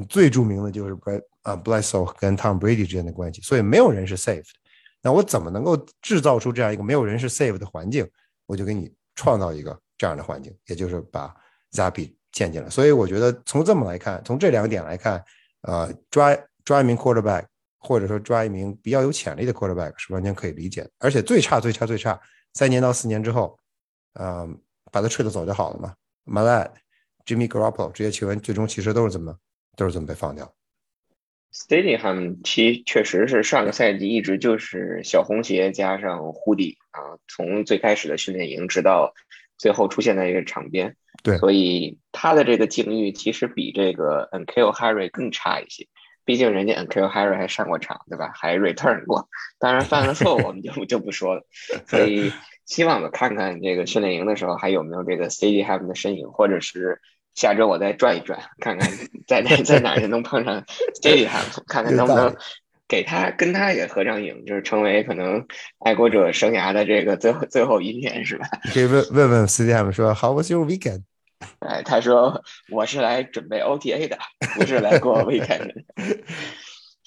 最著名的就是 Bl 啊 b l e s s e 跟 Tom Brady 之间的关系。所以没有人是 safe 的。那我怎么能够制造出这样一个没有人是 safe 的环境？我就给你创造一个这样的环境，也就是把 Zappy 建进来。所以我觉得从这么来看，从这两点来看。呃，抓抓一名 quarterback，或者说抓一名比较有潜力的 quarterback 是完全可以理解的。而且最差最差最差，三年到四年之后，呃，把他吹得走就好了嘛。m a l a d Jimmy Garoppolo 这些球员最终其实都是这么都是这么被放掉。Stadium 其确实是上个赛季一直就是小红鞋加上护底啊，从最开始的训练营直到最后出现在一个场边，对，所以他的这个境遇其实比这个 Nkl Harry 更差一些，毕竟人家 Nkl Harry 还上过场，对吧？还 return 过，当然犯了错误 我们就就不说了，所以希望我看看这个训练营的时候还有没有这个 Stadium 的身影，或者是。下周我再转一转，看看在 哪在哪就能碰上 Stadium，看看能不能给他跟他也合张影，就是成为可能爱国者生涯的这个最后最后一面，是吧？可以问问问 Stadium 说 How was your weekend？哎，他说我是来准备 OTA 的，不是来过 weekend。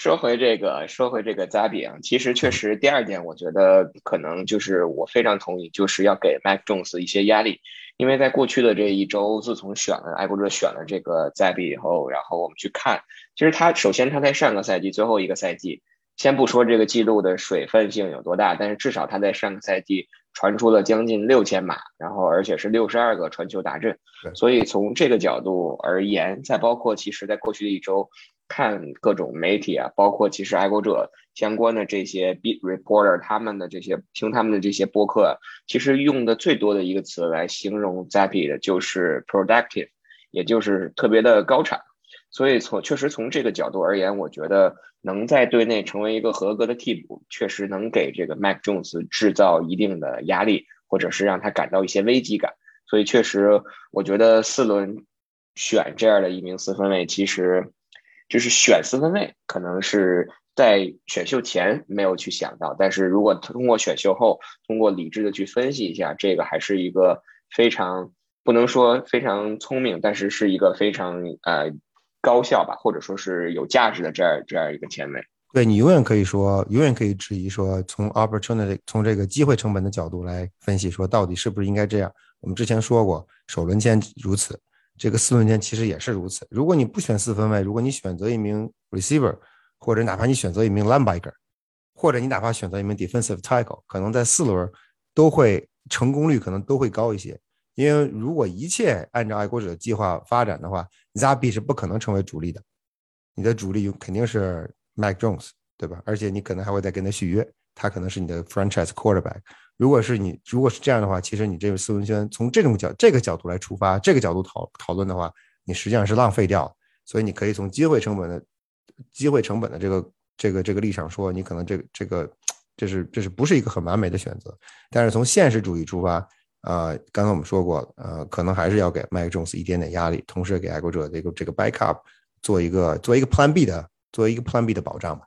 说回这个，说回这个 Zabi 啊，其实确实第二点，我觉得可能就是我非常同意，就是要给 Mac Jones 一些压力，因为在过去的这一周，自从选了爱国者选了这个 Zabi 以后，然后我们去看，其实他首先他在上个赛季最后一个赛季，先不说这个记录的水分性有多大，但是至少他在上个赛季传出了将近六千码，然后而且是六十二个传球达阵，所以从这个角度而言，再包括其实在过去的一周。看各种媒体啊，包括其实爱国者相关的这些 beat reporter，他们的这些听他们的这些播客，其实用的最多的一个词来形容 Zappy 的就是 productive，也就是特别的高产。所以从确实从这个角度而言，我觉得能在队内成为一个合格的替补，确实能给这个 Mac Jones 制造一定的压力，或者是让他感到一些危机感。所以确实，我觉得四轮选这样的一名四分卫，其实。就是选四分卫，可能是在选秀前没有去想到，但是如果通过选秀后，通过理智的去分析一下，这个还是一个非常不能说非常聪明，但是是一个非常呃高效吧，或者说是有价值的这样这样一个前卫。对你永远可以说，永远可以质疑说，从 opportunity 从这个机会成本的角度来分析，说到底是不是应该这样？我们之前说过，首轮签如此。这个四轮签其实也是如此。如果你不选四分卫，如果你选择一名 receiver，或者哪怕你选择一名 linebacker，或者你哪怕选择一名 defensive tackle，可能在四轮都会成功率可能都会高一些。因为如果一切按照爱国者的计划发展的话，Zabi 是不可能成为主力的。你的主力肯定是 Mac Jones，对吧？而且你可能还会再跟他续约，他可能是你的 franchise quarterback。如果是你，如果是这样的话，其实你这个斯文轩从这种角这个角度来出发，这个角度讨讨论的话，你实际上是浪费掉。所以你可以从机会成本的机会成本的这个这个这个立场说，你可能这个这个这是这是不是一个很完美的选择？但是从现实主义出发，呃，刚才我们说过，呃，可能还是要给麦克 Jones 一点点压力，同时给爱国者这个这个 backup 做一个做一个 Plan B 的做一个 Plan B 的保障吧。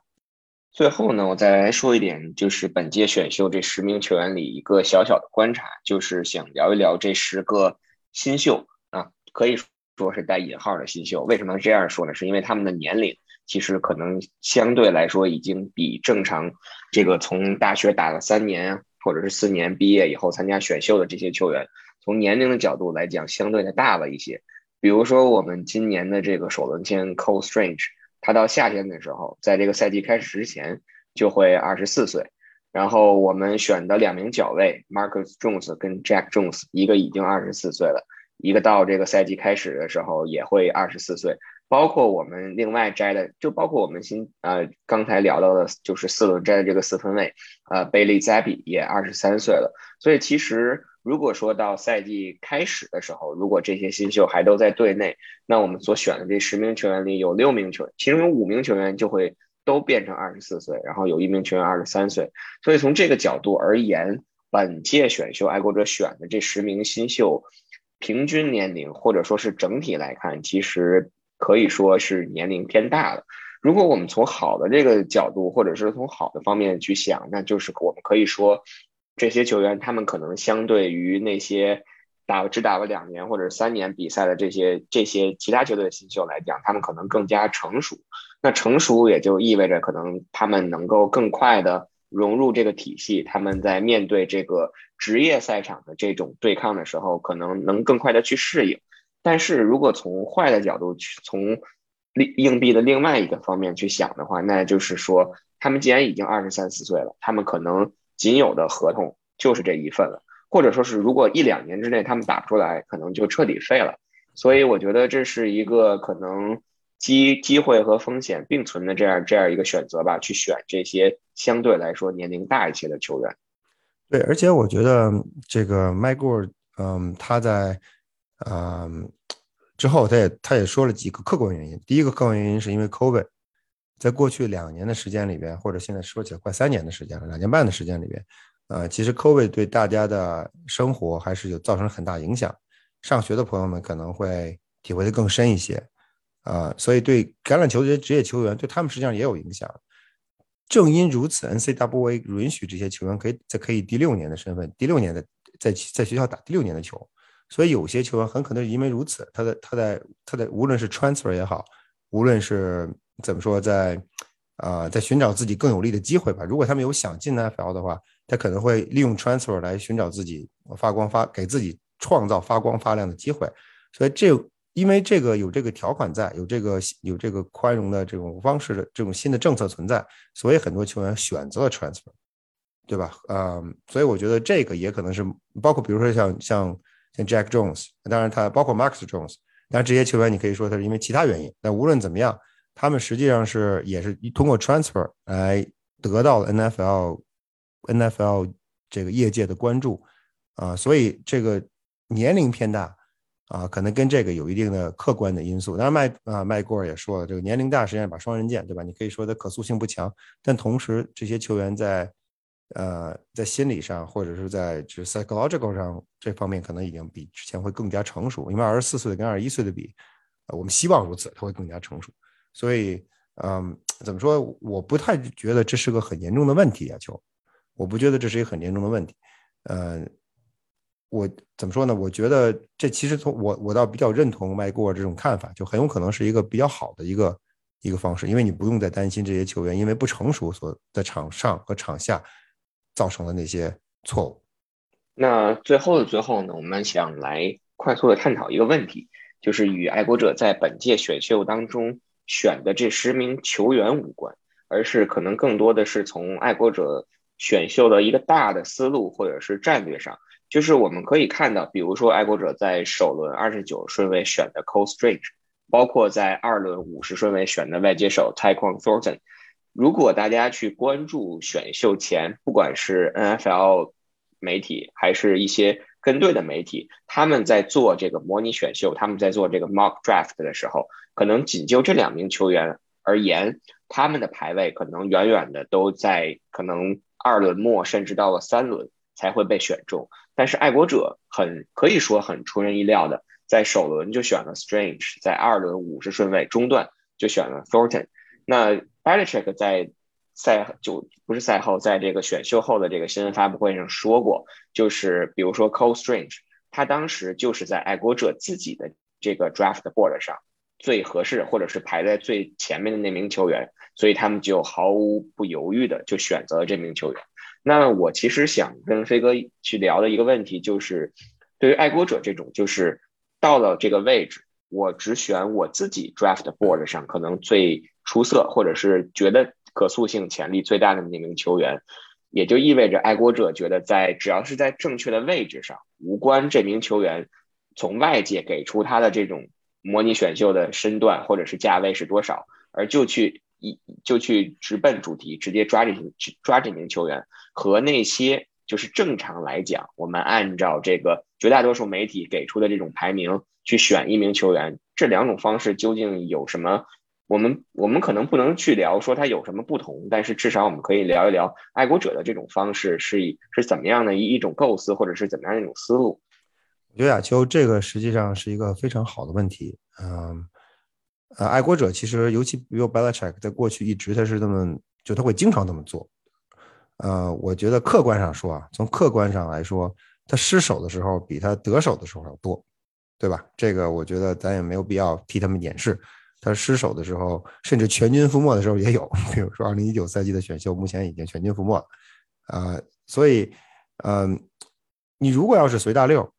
最后呢，我再来说一点，就是本届选秀这十名球员里一个小小的观察，就是想聊一聊这十个新秀啊，可以说是带引号的新秀。为什么这样说呢？是因为他们的年龄其实可能相对来说已经比正常这个从大学打了三年或者是四年毕业以后参加选秀的这些球员，从年龄的角度来讲，相对的大了一些。比如说我们今年的这个首轮签 Cole Strange。他到夏天的时候，在这个赛季开始之前就会二十四岁。然后我们选的两名角位，Marcus Jones 跟 Jack Jones，一个已经二十四岁了，一个到这个赛季开始的时候也会二十四岁。包括我们另外摘的，就包括我们新呃刚才聊到的，就是四轮摘的这个四分卫，呃，Bailey Zappi 也二十三岁了。所以其实。如果说到赛季开始的时候，如果这些新秀还都在队内，那我们所选的这十名球员里有六名球员，其中有五名球员就会都变成二十四岁，然后有一名球员二十三岁。所以从这个角度而言，本届选秀爱国者选的这十名新秀，平均年龄或者说是整体来看，其实可以说是年龄偏大的。如果我们从好的这个角度，或者是从好的方面去想，那就是我们可以说。这些球员，他们可能相对于那些打只打了两年或者三年比赛的这些这些其他球队的新秀来讲，他们可能更加成熟。那成熟也就意味着可能他们能够更快的融入这个体系，他们在面对这个职业赛场的这种对抗的时候，可能能更快的去适应。但是如果从坏的角度去，从硬硬币的另外一个方面去想的话，那就是说，他们既然已经二十三四岁了，他们可能。仅有的合同就是这一份了，或者说是如果一两年之内他们打不出来，可能就彻底废了。所以我觉得这是一个可能机机会和风险并存的这样这样一个选择吧，去选这些相对来说年龄大一些的球员。对，而且我觉得这个麦库尔嗯，他在嗯之后，他也他也说了几个客观原因。第一个客观原因是因为 COVID，在过去两年的时间里边，或者现在说起来快三年的时间了，两年半的时间里边，呃，其实 COVID 对大家的生活还是有造成很大影响。上学的朋友们可能会体会的更深一些。啊，所以对橄榄球这些职业球员，对他们实际上也有影响。正因如此，NCAA 允许这些球员可以在可以第六年的身份，第六年的在在学校打第六年的球。所以有些球员很可能因为如此，他的他在他在无论是 transfer 也好，无论是怎么说，在啊在寻找自己更有利的机会吧。如果他们有想进 NFL 的话，他可能会利用 transfer 来寻找自己发光发给自己创造发光发亮的机会。所以这。因为这个有这个条款在，有这个有这个宽容的这种方式的这种新的政策存在，所以很多球员选择了 transfer，对吧？嗯，所以我觉得这个也可能是包括比如说像像像 Jack Jones，当然他包括 Max Jones，当然这些球员你可以说他是因为其他原因，但无论怎么样，他们实际上是也是通过 transfer 来得到了 NFL NFL 这个业界的关注啊，所以这个年龄偏大。啊，可能跟这个有一定的客观的因素。当然，麦啊麦过也说了，这个年龄大实际上把双刃剑，对吧？你可以说他可塑性不强，但同时这些球员在呃在心理上或者是在就是 psychological 上这方面，可能已经比之前会更加成熟。因为二十四岁的跟二十一岁的比，我们希望如此，他会更加成熟。所以，嗯，怎么说？我不太觉得这是个很严重的问题啊，球，我不觉得这是一个很严重的问题，呃。我怎么说呢？我觉得这其实从我我倒比较认同麦过这种看法，就很有可能是一个比较好的一个一个方式，因为你不用再担心这些球员因为不成熟所在场上和场下造成的那些错误。那最后的最后呢，我们想来快速的探讨一个问题，就是与爱国者在本届选秀当中选的这十名球员无关，而是可能更多的是从爱国者选秀的一个大的思路或者是战略上。就是我们可以看到，比如说爱国者在首轮二十九顺位选的 Cole Strange，包括在二轮五十顺位选的外接手 Tyquan Thornton。如果大家去关注选秀前，不管是 NFL 媒体还是一些跟队的媒体，他们在做这个模拟选秀，他们在做这个 Mock Draft 的时候，可能仅就这两名球员而言，他们的排位可能远远的都在可能二轮末，甚至到了三轮才会被选中。但是爱国者很可以说很出人意料的，在首轮就选了 Strange，在二轮五十顺位中段就选了 Thornton。那 Belichick 在赛就不是赛后，在这个选秀后的这个新闻发布会上说过，就是比如说 Cole Strange，他当时就是在爱国者自己的这个 draft board 上最合适或者是排在最前面的那名球员，所以他们就毫无不犹豫的就选择了这名球员。那我其实想跟飞哥去聊的一个问题，就是对于爱国者这种，就是到了这个位置，我只选我自己 draft board 上可能最出色，或者是觉得可塑性潜力最大的那名球员，也就意味着爱国者觉得在只要是在正确的位置上，无关这名球员从外界给出他的这种模拟选秀的身段或者是价位是多少，而就去。一就去直奔主题，直接抓这名抓这名球员，和那些就是正常来讲，我们按照这个绝大多数媒体给出的这种排名去选一名球员，这两种方式究竟有什么？我们我们可能不能去聊说它有什么不同，但是至少我们可以聊一聊爱国者的这种方式是以是怎么样的一一种构思，或者是怎么样一种思路。我觉得亚秋这个实际上是一个非常好的问题，嗯。呃，爱国者其实尤其比如 Belichick 在过去一直他是这么，就他会经常这么做。呃，我觉得客观上说啊，从客观上来说，他失手的时候比他得手的时候要多，对吧？这个我觉得咱也没有必要替他们掩饰。他失手的时候，甚至全军覆没的时候也有，比如说2019赛季的选秀，目前已经全军覆没了。啊，所以，嗯，你如果要是随大溜，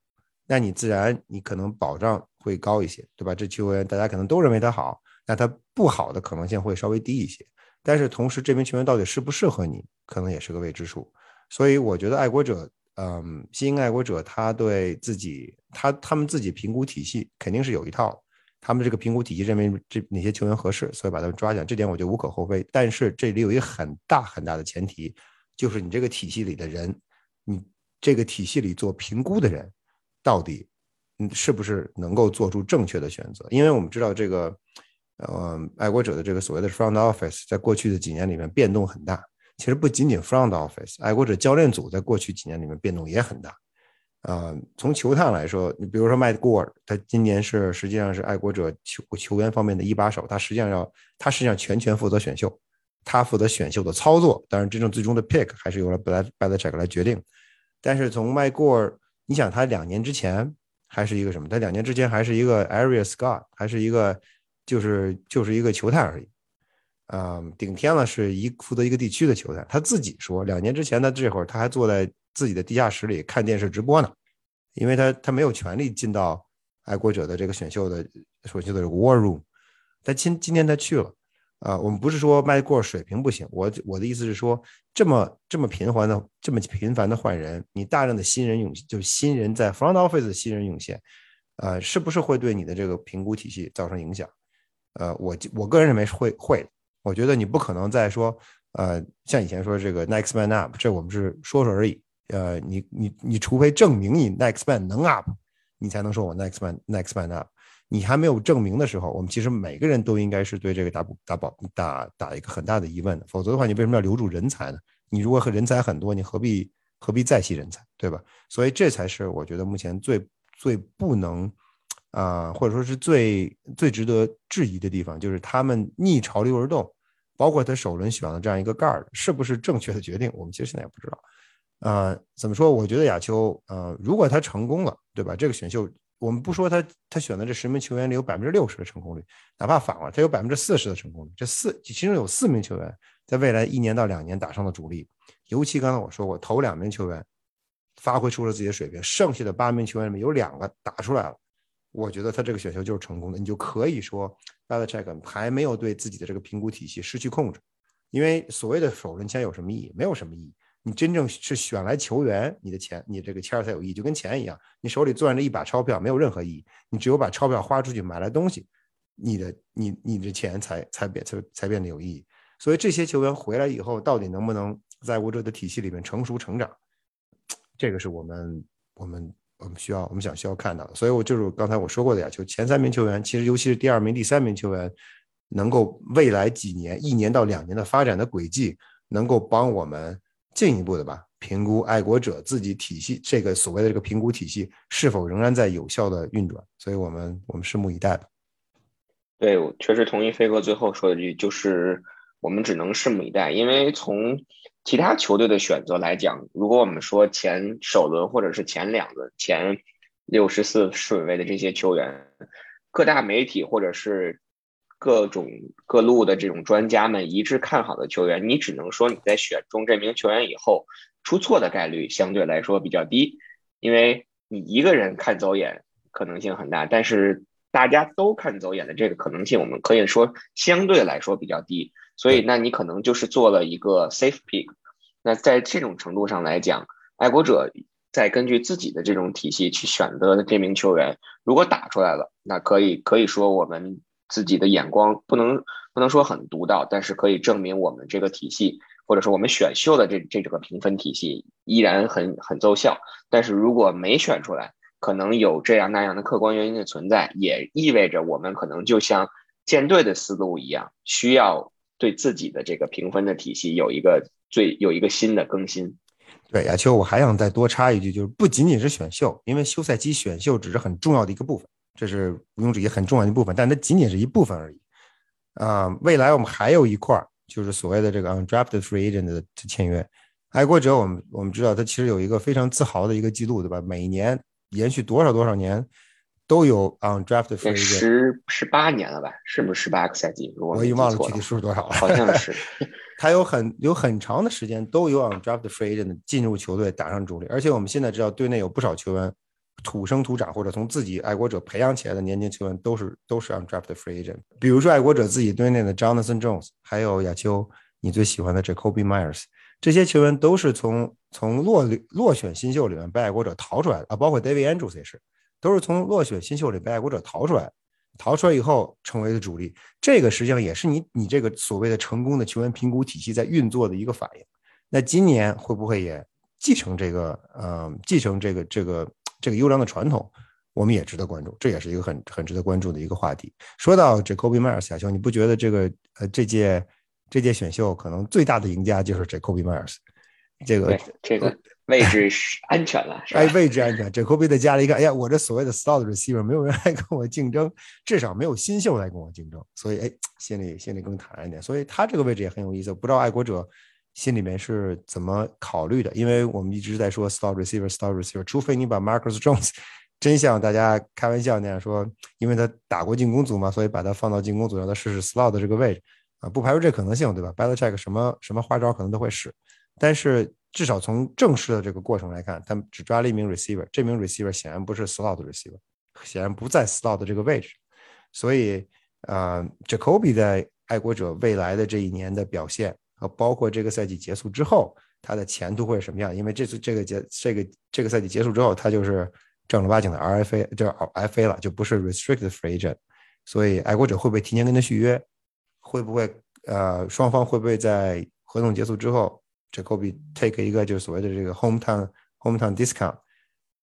那你自然你可能保障。会高一些，对吧？这球员大家可能都认为他好，那他不好的可能性会稍微低一些。但是同时，这名球员到底适不适合你，可能也是个未知数。所以我觉得爱国者，嗯，新爱国者他对自己，他他们自己评估体系肯定是有一套。他们这个评估体系认为这哪些球员合适，所以把他们抓起来，这点我觉得无可厚非。但是这里有一个很大很大的前提，就是你这个体系里的人，你这个体系里做评估的人，到底嗯是不是能够做出正确的选择？因为我们知道这个，呃，爱国者的这个所谓的 front office 在过去的几年里面变动很大。其实不仅仅 front office，爱国者教练组在过去几年里面变动也很大。啊，从球探来说，你比如说麦克戈尔，他今年是实际上是爱国者球球员方面的一把手，他实际上要他实际上全权负责选秀，他负责选秀的操作，当然真正最终的 pick 还是由了 Bel Belichick 来决定。但是从麦克戈尔，你想他两年之前还是一个什么？他两年之前还是一个 area Scott，还是一个就是就是一个球探而已。啊，顶天了是一负责一个地区的球探，他自己说，两年之前的这会儿他还坐在。自己的地下室里看电视直播呢，因为他他没有权利进到爱国者的这个选秀的选秀的这个 war room，但今今天他去了，啊，我们不是说麦过水平不行，我我的意思是说，这么这么频繁的这么频繁的换人，你大量的新人涌，就是新人在 front office 的新人涌现，呃，是不是会对你的这个评估体系造成影响？呃，我我个人认为是会会，我觉得你不可能再说，呃，像以前说这个 next man up，这我们是说说而已。呃，你你你除非证明你 next man 能 up，你才能说我 next man next man up。你还没有证明的时候，我们其实每个人都应该是对这个打打保打打一个很大的疑问的。否则的话，你为什么要留住人才呢？你如果和人才很多，你何必何必再吸人才，对吧？所以这才是我觉得目前最最不能啊，或者说是最最值得质疑的地方，就是他们逆潮流而动，包括他首轮选了这样一个 guard，是不是正确的决定？我们其实现在也不知道。呃，怎么说？我觉得亚秋，呃，如果他成功了，对吧？这个选秀，我们不说他他选的这十名球员里有百分之六十的成功率，哪怕反了，他有百分之四十的成功率，这四其中有四名球员在未来一年到两年打上了主力，尤其刚才我说过，头两名球员发挥出了自己的水平，剩下的八名球员里面有两个打出来了，我觉得他这个选秀就是成功的，你就可以说 Belichick 还没有对自己的这个评估体系失去控制，因为所谓的首轮签有什么意义？没有什么意义。你真正是选来球员，你的钱，你这个签才有意义，就跟钱一样，你手里攥着一把钞票没有任何意义，你只有把钞票花出去买来东西，你的你你的钱才才变才才变得有意义。所以这些球员回来以后，到底能不能在国者的体系里面成熟成长，这个是我们我们我们需要我们想需要看到的。所以我就是刚才我说过的呀，就前三名球员，其实尤其是第二名、第三名球员，能够未来几年一年到两年的发展的轨迹，能够帮我们。进一步的吧，评估爱国者自己体系这个所谓的这个评估体系是否仍然在有效的运转，所以我们我们拭目以待吧。对，我确实同意飞哥最后说的句，就是我们只能拭目以待，因为从其他球队的选择来讲，如果我们说前首轮或者是前两轮前六十四顺位的这些球员，各大媒体或者是。各种各路的这种专家们一致看好的球员，你只能说你在选中这名球员以后出错的概率相对来说比较低，因为你一个人看走眼可能性很大，但是大家都看走眼的这个可能性，我们可以说相对来说比较低，所以那你可能就是做了一个 safe pick。那在这种程度上来讲，爱国者在根据自己的这种体系去选择的这名球员，如果打出来了，那可以可以说我们。自己的眼光不能不能说很独到，但是可以证明我们这个体系，或者说我们选秀的这这这个评分体系依然很很奏效。但是如果没选出来，可能有这样那样的客观原因的存在，也意味着我们可能就像舰队的思路一样，需要对自己的这个评分的体系有一个最有一个新的更新。对，亚秋，我还想再多插一句，就是不仅仅是选秀，因为休赛期选秀只是很重要的一个部分。这是毋庸置疑很重要的一部分，但它仅仅是一部分而已。啊，未来我们还有一块儿，就是所谓的这个 undrafted free agent 的签约。爱国者，我们我们知道，他其实有一个非常自豪的一个记录，对吧？每年延续多少多少年都有 undrafted free agent，十十八年了吧？是不是十八个赛季？我已经忘了具体数是多少了，好像是。他有很有很长的时间都有 undrafted free agent 进入球队打上主力，而且我们现在知道队内有不少球员。土生土长或者从自己爱国者培养起来的年轻球员都是都是 undrafted free agent。比如说爱国者自己队内的 Jonathan Jones，还有亚秋你最喜欢的 Jacoby Myers，这些球员都是从从落落选新秀里面被爱国者淘出来的啊，包括 David Andrews 也是，都是从落选新秀里被爱国者淘出来。逃出来以后成为了主力。这个实际上也是你你这个所谓的成功的球员评估体系在运作的一个反应。那今年会不会也继承这个呃继承这个这个这个优良的传统？我们也值得关注，这也是一个很很值得关注的一个话题。说到这 Kobe Myers 小熊，你不觉得这个呃这届这届选秀可能最大的赢家就是这 Kobe Myers？这个这个 位置是安全了，哎，位置安全。这 Kobe 的家里一看，哎呀，我这所谓的 Slot Receiver 没有人来跟我竞争，至少没有新秀来跟我竞争，所以哎，心里心里更坦然一点。所以他这个位置也很有意思，不知道爱国者心里面是怎么考虑的？因为我们一直在说 Slot Receiver，Slot Receiver，除非你把 Marcus Jones。真像大家开玩笑那样说，因为他打过进攻组嘛，所以把他放到进攻组让他试试 slot 这个位置啊，不排除这可能性，对吧？Belichick 什么什么花招可能都会使，但是至少从正式的这个过程来看，他们只抓了一名 receiver，这名 receiver 显然不是 slot receiver，显然不在 slot 这个位置，所以呃，Jacoby 在爱国者未来的这一年的表现包括这个赛季结束之后他的前途会是什么样？因为这次这个结这个这个赛季结束之后，他就是。正儿八经的 RFA 就是 FA 了，就不是 restricted free agent，所以爱国者会不会提前跟他续约？会不会呃双方会不会在合同结束之后，Jacoby take 一个就是所谓的这个 hometown hometown discount？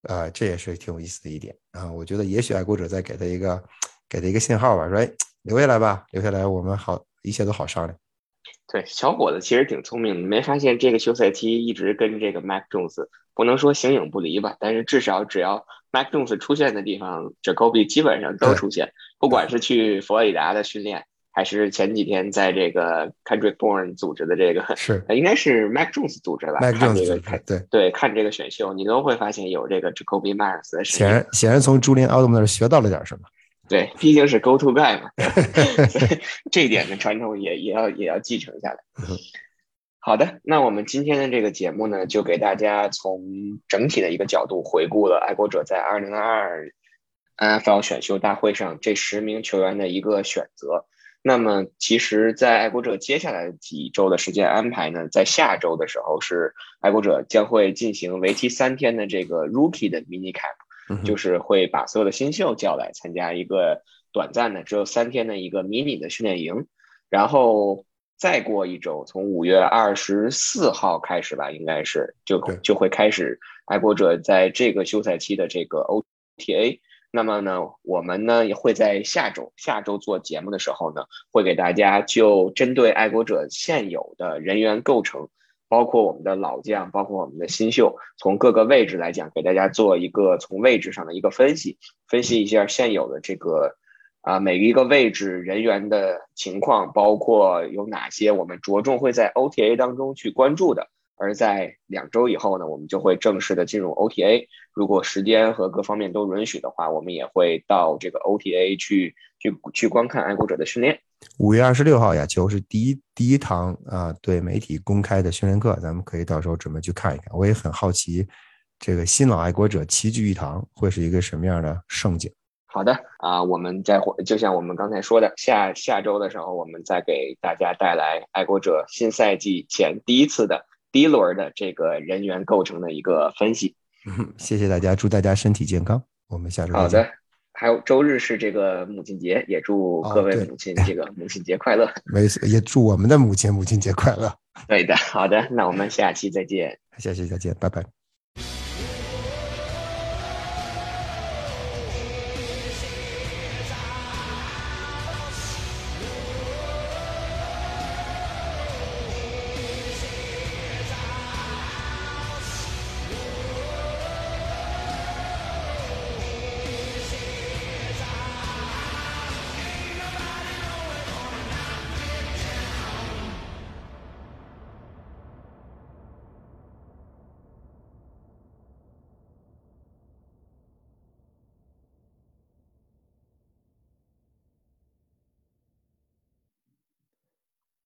呃，这也是挺有意思的一点啊。我觉得也许爱国者再给他一个给他一个信号吧，说哎留下来吧，留下来我们好一切都好商量。对，小伙子其实挺聪明的，没发现这个休赛期一直跟这个 Mac Jones。不能说形影不离吧，但是至少只要 Mac Jones 出现的地方，Jacoby 基本上都出现。不管是去佛罗里达的训练，还是前几天在这个 Kendrick Bourne 组织的这个，是应该是 Mac Jones 组织吧？Mac Jones 看对对看这个选秀，你都会发现有这个 Jacoby Myers 的显然显然从朱林奥特曼那儿学到了点什么。对，毕竟是 Go To Guy 嘛，所以这一点的传统也也要也要继承下来。好的，那我们今天的这个节目呢，就给大家从整体的一个角度回顾了爱国者在二零二二 NFL 选秀大会上这十名球员的一个选择。那么，其实，在爱国者接下来几周的时间安排呢，在下周的时候，是爱国者将会进行为期三天的这个 Rookie 的 Mini Camp，就是会把所有的新秀叫来参加一个短暂的只有三天的一个迷你的训练营，然后。再过一周，从五月二十四号开始吧，应该是就就会开始爱国者在这个休赛期的这个 OTA。那么呢，我们呢也会在下周下周做节目的时候呢，会给大家就针对爱国者现有的人员构成，包括我们的老将，包括我们的新秀，从各个位置来讲，给大家做一个从位置上的一个分析，分析一下现有的这个。啊，每一个位置人员的情况，包括有哪些我们着重会在 OTA 当中去关注的。而在两周以后呢，我们就会正式的进入 OTA。如果时间和各方面都允许的话，我们也会到这个 OTA 去去去观看爱国者的训练。五月二十六号呀，就是第一第一堂啊对媒体公开的训练课，咱们可以到时候准备去看一看。我也很好奇，这个新老爱国者齐聚一堂会是一个什么样的盛景。好的啊，我们在就像我们刚才说的，下下周的时候，我们再给大家带来爱国者新赛季前第一次的第一轮的这个人员构成的一个分析。谢谢大家，祝大家身体健康，我们下周好的，还有周日是这个母亲节，也祝各位母亲这个母亲节快乐。没事，也祝我们的母亲母亲节快乐。对的，好的，那我们下期再见。下期再见，拜拜。